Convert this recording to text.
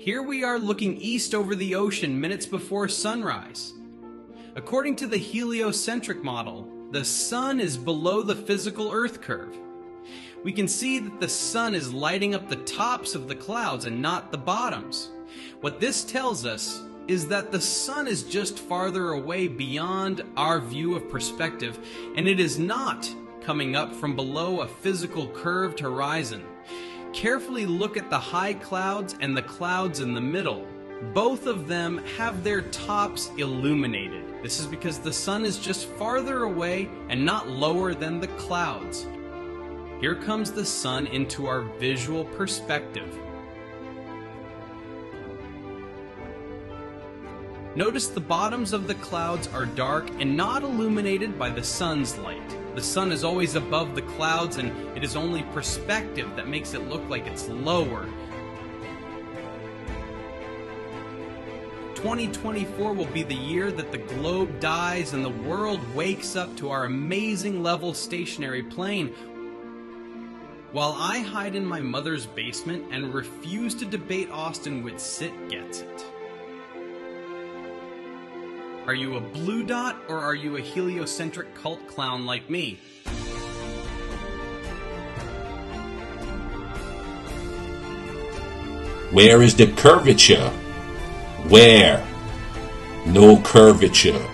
Here we are looking east over the ocean minutes before sunrise. According to the heliocentric model, the sun is below the physical Earth curve. We can see that the sun is lighting up the tops of the clouds and not the bottoms. What this tells us is that the sun is just farther away beyond our view of perspective, and it is not coming up from below a physical curved horizon. Carefully look at the high clouds and the clouds in the middle. Both of them have their tops illuminated. This is because the sun is just farther away and not lower than the clouds. Here comes the sun into our visual perspective. Notice the bottoms of the clouds are dark and not illuminated by the sun's light. The sun is always above the clouds and it is only perspective that makes it look like it's lower 2024 will be the year that the globe dies and the world wakes up to our amazing level stationary plane. While I hide in my mother's basement and refuse to debate Austin Whitsitt Gets It. Are you a blue dot or are you a heliocentric cult clown like me? Where is the curvature? Where? No curvature.